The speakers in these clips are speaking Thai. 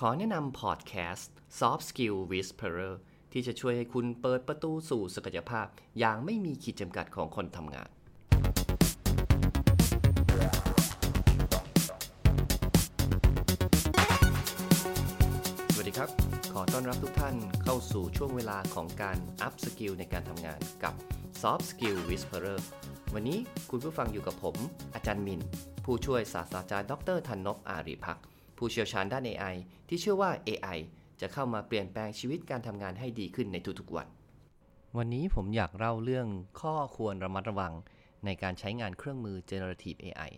ขอแนะนำพอดแคสต์ Soft Skill Whisperer ที่จะช่วยให้คุณเปิดประตูสู่ศักยภาพ อย่างไม่มีขีดจำกัดของคนทำงาน สวัสดีครับ ขอต้อนรับทุกท่านเข้าสู่ช่วงเวลาของการ upskill ในการทำงานกับ Soft Skill Whisperer วันนี้คุณผู้ฟังอยู่กับผม อาจารย์มิน ผู้ช่วยศาสตราจารย์ดรธันนพอารีพักษ์ ผู้เชี่ยวชาญด้าน AI ที่เชื่อว่า AI จะเข้ามาเปลี่ยนแปลงชีวิตการทำงานให้ดีขึ้นในทุกๆวัน วันนี้ผมอยากเล่าเรื่องข้อควรระมัดระวังในการใช้งานเครื่องมือ generative AI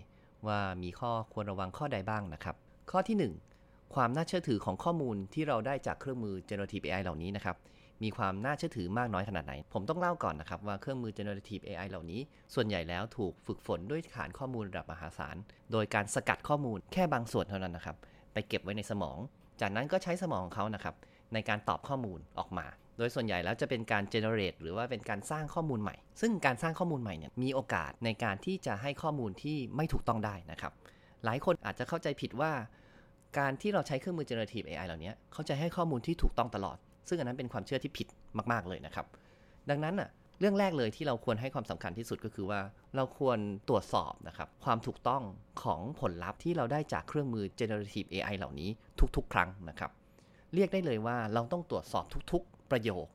ว่ามีข้อควรระวังข้อใดบ้างนะครับ ข้อที่ 1 ความน่าเชื่อถือของข้อมูลที่เราได้จากเครื่องมือ generative AI เหล่านี้นะครับ มีความน่าเชื่อถือมากน้อยขนาดไหน ผมต้องเล่าก่อนนะครับว่าเครื่องมือ generative AI เหล่านี้ ส่วนใหญ่แล้วถูกฝึกฝนด้วยฐานข้อมูลระดับมหาศาล โดยการสกัดข้อมูลแค่บางส่วนเท่านั้นนะครับ ไปเก็บไว้ในสมอง จากนั้นก็ใช้สมองของเขานะครับในการตอบข้อมูลออกมา โดยส่วนใหญ่แล้วจะเป็นการ generate หรือว่าเป็นการสร้างข้อมูลใหม่ ซึ่งการสร้างข้อมูลใหม่เนี่ยมีโอกาสในการที่จะให้ข้อมูลที่ไม่ถูกต้องได้นะครับ หลายคนอาจจะเข้าใจผิดว่า การที่เราใช้เครื่องมือ generative AI เหล่านี้เขาจะให้ข้อมูลที่ถูกต้องตลอด ซึ่งอันนั้นเป็นความเชื่อที่ผิดมาก ๆ เลยนะครับ ดังนั้นอะ เรื่องแรกเลยที่เราควรให้ความสำคัญที่สุดก็คือว่า เราควรตรวจสอบนะครับความถูกต้องของผลลัพธ์ที่เราได้จากเครื่องมือ generative AI เหล่านี้ทุกๆ ครั้งนะครับ เรียกได้เลยว่าเราต้องตรวจสอบทุกๆ ประโยค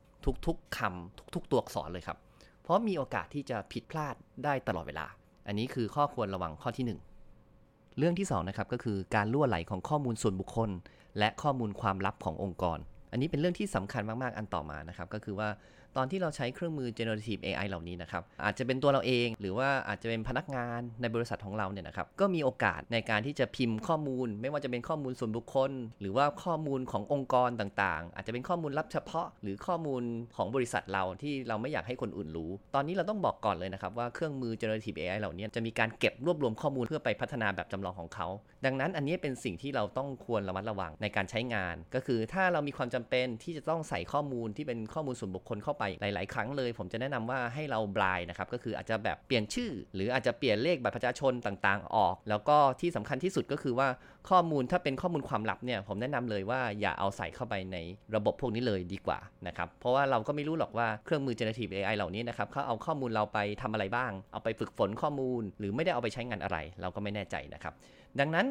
ทุกๆคำทุก ๆ ตัวอักษรเลยครับ เพราะมีโอกาสที่จะผิดพลาดได้ตลอดเวลา อันนี้คือข้อควรระวังข้อที่ 1เรื่องที่2นะครับก็คือการล่วไหลของข้อมูลส่วนบุคคล และข้อมูลความลับขององค์กร อันนี้เป็นเรื่องที่สำคัญมาก ๆ อันต่อมานะครับก็คือว่า ตอนที่เราใช้เครื่องมือ generative AI เหล่านี้นะครับ อาจจะเป็นตัวเราเอง หรือว่าอาจจะเป็นพนักงานในบริษัทของเราเนี่ยนะครับ ก็มีโอกาสในการที่จะพิมพ์ข้อมูล ไม่ว่าจะเป็นข้อมูลส่วนบุคคล หรือว่าข้อมูลขององค์กรต่างๆ อาจจะเป็นข้อมูลลับเฉพาะ หรือข้อมูลของบริษัทเราที่เราไม่อยากให้คนอื่นรู้ ตอนนี้เราต้องบอกก่อนเลยนะครับว่าเครื่องมือ generative AI เหล่านี้จะมีการเก็บรวบรวมข้อมูลเพื่อไปพัฒนาแบบจำลองของเขา ดังนั้นอันนี้เป็นสิ่งที่เราต้องควรระมัดระวังในการใช้งาน ก็คือถ้าเรามีความจำเป็นที่จะต้องใส่ข้อมูลที่เป็นข้อมูลส่วนบุคคลเข้าไปหลาย ๆ ครั้งเลย ผมจะแนะนำว่าให้เราบลายนะครับก็คืออาจจะแบบเปลี่ยนชื่อ หรืออาจจะเปลี่ยนเลขบัตรประชาชนต่าง ๆ ออก แล้วก็ที่สำคัญที่สุดก็คือว่า ข้อมูลถ้าเป็นข้อมูลความลับเนี่ยผมแนะนำเลยว่าอย่าเอาใส่เข้าไปในระบบพวกนี้เลยดีกว่านะครับเพราะว่าเราก็ไม่รู้หรอกว่าเครื่องมือ generative AI เหล่านี้นะครับเขาเอาข้อมูลเราไปทำอะไรบ้าง เอาไปฝึกฝนข้อมูล หรือไม่ได้เอาไปใช้งานอะไร เราก็ไม่แน่ใจนะครับดังนั้น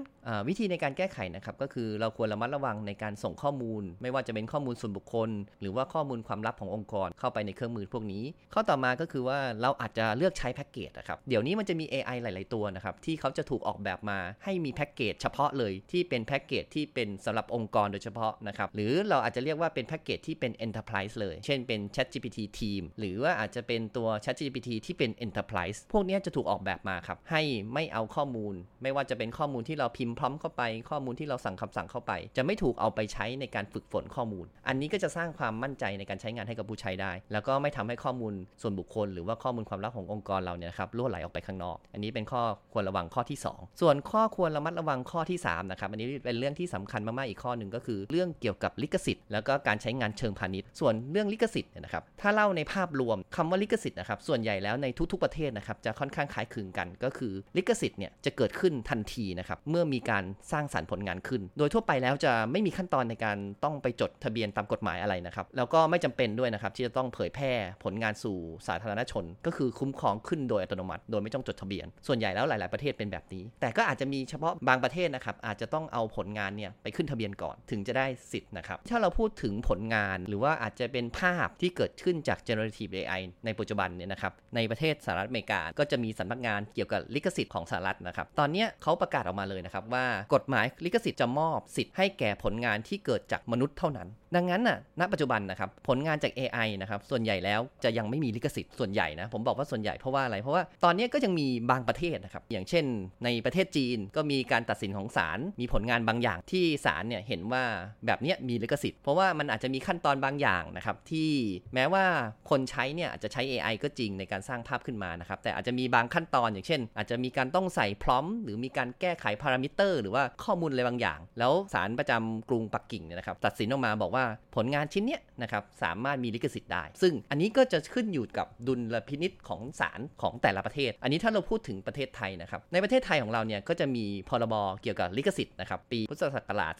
วิธีในการแก้ไขนะครับก็คือเราควรระมัดระวังในการส่งข้อมูล ไม่ว่าจะเป็นข้อมูลส่วนบุคคล หรือว่าข้อมูลความลับขององค์กรเข้าไปในเครื่องมือพวกนี้ ข้อต่อมาก็คือว่าเราอาจจะเลือกใช้แพ็กเกจนะครับเดี๋ยวนี้มันจะมี AI หลาย ๆตัวนะครับที่เขาจะถูกออกแบบมาให้มีแพ็กเกจเฉพาะเลยที่เป็นแพ็กเกจที่เป็นสำหรับองค์กรโดยเฉพาะนะครับ หรือเราอาจจะเรียกว่าเป็นแพ็กเกจที่เป็น enterprise เลย เช่นเป็น ChatGPT Team หรือว่าอาจจะเป็นตัว ChatGPT ที่เป็น enterprise พวกนี้จะถูกออกแบบมาครับ ให้ไม่เอาข้อมูล ไม่ว่าจะเป็นข้อมูลที่เราพิมพ์พร้อมเข้าไป ข้อมูลที่เราสั่งคำสั่งเข้าไป จะไม่ถูกเอาไปใช้ในการฝึกฝนข้อมูล อันนี้ก็จะสร้างความมั่นใจในการใช้งานให้กับผู้ใช้ได้ แล้วก็ไม่ทำให้ข้อมูลส่วนบุคคล หรือว่าข้อมูลความลับขององค์กรเราเนี่ยครับล่วไหลออกไปข้างนอก อันนี้เป็นข้อควรระวังข้อที่ 2 ส่วนข้อควรระมัดระวังข้อที่3นะครับอันนี้เป็นเรื่องที่สำคัญมากๆอีกข้อหนึ่งก็คือ เรื่องเกี่ยวกับลิขสิทธิ์แล้วก็การใช้งานเชิงพาณิชย์ ส่วนเรื่องลิขสิทธิ์นะครับถ้าเล่าในภาพรวมคำว่าลิขสิทธิ์นะครับส่วนใหญ่แล้วในทุกๆประเทศนะครับจะค่อนข้างคล้ายคลึงกัน ก็คือลิขสิทธิ์เนี่ยจะเกิดขึ้นทันทีนะครับเมื่อมีการสร้างสรรค์ผลงานขึ้น โดยทั่วไปแล้วจะไม่มีขั้นตอนในการต้องไปจดทะเบียนตามกฎหมายอะไรนะครับแล้วก็ไม่จำเป็นด้วยนะครับที่จะต้องเผยแพร่ผลงานสู่สาธารณชน ก็คือคุ้มครองขึ้นโดยอัตโนมัติ โดยไม่ต้องจดทะเบียน ส่วนใหญ่แล้วหลาย ๆประเทศเป็นแบบนี้ แต่ก็อาจจะมีเฉพาะบางประเทศนะครับอาจจะต้องเอาผลงานเนี่ยไปขึ้นทะเบียนก่อนถึงจะได้สิทธิ์นะครับ ถ้าเราพูดถึงผลงานหรือว่าอาจจะเป็นภาพที่เกิดขึ้นจาก generative AI ในปัจจุบันเนี่ยนะครับในประเทศสหรัฐอเมริกา ก็จะมีสำนักงานเกี่ยวกับลิขสิทธิ์ของสหรัฐนะครับ ตอนนี้เขาประกาศออกมาเลยนะครับว่ากฎหมายลิขสิทธิ์จะมอบสิทธิ์ให้แก่ผลงานที่เกิดจากมนุษย์เท่านั้น ดังนั้นน่ะณปัจจุบันนะครับผลงานจาก AI นะครับส่วนใหญ่แล้วจะยังไม่มีลิขสิทธิ์ส่วนใหญ่นะผมบอกว่าส่วนใหญ่เพราะว่าอะไร เพราะว่าตอนนี้ก็ยังมีบางประเทศนะครับอย่างเช่น ในประเทศจีนก็มีการตัดสินของศาลมีผลงานบางอย่างที่ศาลเนี่ยเห็นว่าแบบนี้มีลิขสิทธิ์เพราะว่ามันอาจจะมีขั้นตอนบางอย่างนะครับที่แม้ว่าคนใช้เนี่ยอาจจะใช้ AI ก็จริงในการสร้างภาพขึ้นมานะครับแต่อาจจะมีบางขั้นตอนอย่างเช่น อาจจะมีการต้องใส่พร้อม หรือมีการแก้ไขพารามิเตอร์ หรือว่าข้อมูลอะไรบางอย่าง แล้วศาลประจำกรุงปักกิ่งเนี่ยนะครับตัดสินออกมาบอกว่าว่าผลงานชิ้นเนี้ยนะครับสามารถมีลิขสิทธิ์ได้ ซึ่งอันนี้ก็จะขึ้นอยู่กับดุลพินิษของศาลของแต่ละประเทศ อันนี้ถ้าเราพูดถึงประเทศไทยนะครับ ในประเทศไทยของเราเนี่ยก็จะมีพรบเกี่ยวกับลิขสิทธิ์นะครับปีพุทธศักราช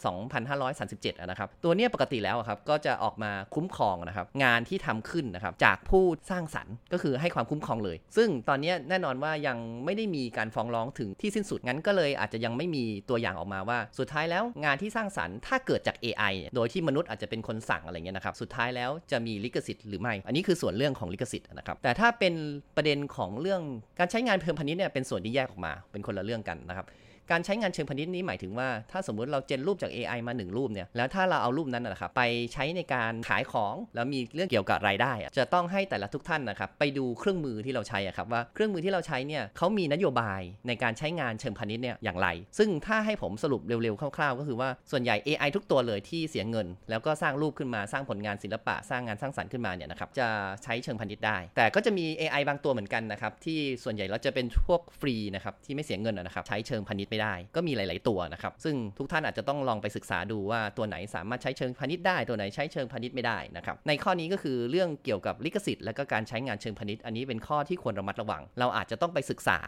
2537 นะครับ ตัวเนี้ยปกติแล้วครับก็จะออกมาคุ้มครองนะครับงานที่ทำขึ้นนะครับจากผู้สร้างสรรค์ก็คือให้ความคุ้มครองเลย ซึ่งตอนนี้แน่นอนว่ายังไม่ได้มีการฟ้องร้องถึงที่สิ้นสุดงั้นก็เลยอาจจะยังไม่มีตัวอย่างออกมาว่า สุดท้ายแล้วงานที่สร้างสรรค์ถ้าเกิดจาก AI โดยที่มนุษย์อาจจะเป็นคนสั่งอะไรเงี้ยนะครับ สุดท้ายแล้วจะมีลิขสิทธิ์หรือไม่ อันนี้คือส่วนเรื่องของลิขสิทธิ์นะครับ แต่ถ้าเป็นประเด็นของเรื่องการใช้งานเพิ่มพันธุ์เนี่ยเป็นส่วนที่แยกออกมาเป็นคนละเรื่องกันนะครับ การใช้งานเชิงพาณิชย์นี้หมายถึงว่า ถ้าสมมุติเราเจนรูปจาก AI มา 1 รูปเนี่ย แล้วถ้าเราเอารูปนั้นนะครับไปใช้ในการขายของ แล้วมีเรื่องเกี่ยวกับรายได้ จะต้องให้แต่ละทุกท่านนะครับไปดูเครื่องมือที่เราใช้ครับว่าเครื่องมือที่เราใช้เนี่ยเขามีนโยบายในการใช้งานเชิงพาณิชย์เนี่ยอย่างไร ซึ่งถ้าให้ผมสรุปเร็วๆคร่าวๆ ก็คือว่าส่วนใหญ่ AI ทุกตัวเลยที่เสียเงิน แล้วก็สร้างรูปขึ้นมาสร้างผลงานศิลปะสร้างงานสร้างสรรค์ขึ้นมาเนี่ยนะครับจะใช้เชิงพาณิชย์ได้ แต่ก็จะมี AI บางตัวเหมือนกันนะครับที่ส่วนใหญ่เราจะเป็นพวกฟรีนะครับที่ไม่เสียเงินนะครับใช้เชิงพาณิชย์ไม่ได้ ก็มีหลาย ๆ ตัวนะครับ ซึ่งทุกท่านอาจจะต้องลองไปศึกษาดูว่าตัวไหนสามารถใช้เชิงพาณิชย์ได้ตัวไหนใช้เชิงพาณิชย์ไม่ได้นะครับในข้อนี้ก็คือเรื่องเกี่ยวกับลิขสิทธิ์และก็การใช้งานเชิงพาณิชย์อันนี้เป็นข้อที่ควรระมัดระวัง เราอาจจะต้องไปศึกษา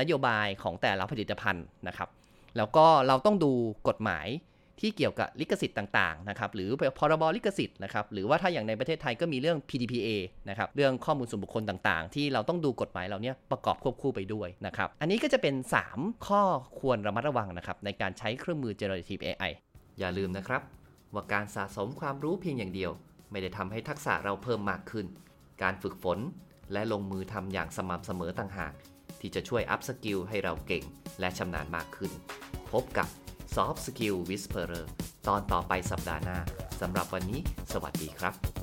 นโยบายของแต่ละผลิตภัณฑ์นะครับแล้วก็เราต้องดูกฎหมาย ที่เกี่ยวกับลิขสิทธิ์ต่างๆนะครับหรือพรบลิขสิทธิ์นะครับหรือว่าถ้าอย่างในประเทศไทยก็มีเรื่อง PDPA นะครับเรื่องข้อมูลส่วนบุคคลต่างๆ ที่เราต้องดูกฎหมายเราเนี้ยประกอบควบคู่ไปด้วยนะครับอันนี้ก็จะเป็น 3 ข้อควรระมัดระวังนะครับในการใช้เครื่องมือ generative AI อย่าลืมนะครับ ว่าการสะสมความรู้เพียงอย่างเดียว ไม่ได้ทำให้ทักษะเราเพิ่มมากขึ้น การฝึกฝนและลงมือทำอย่างสม่ำเสมอต่างหากที่จะช่วยอัพสกิลให้เราเก่งและชำนาญมากขึ้น พบกับ Soft Skill Whisperer ตอนต่อไปสัปดาห์หน้าสำหรับวันนี้ สวัสดีครับ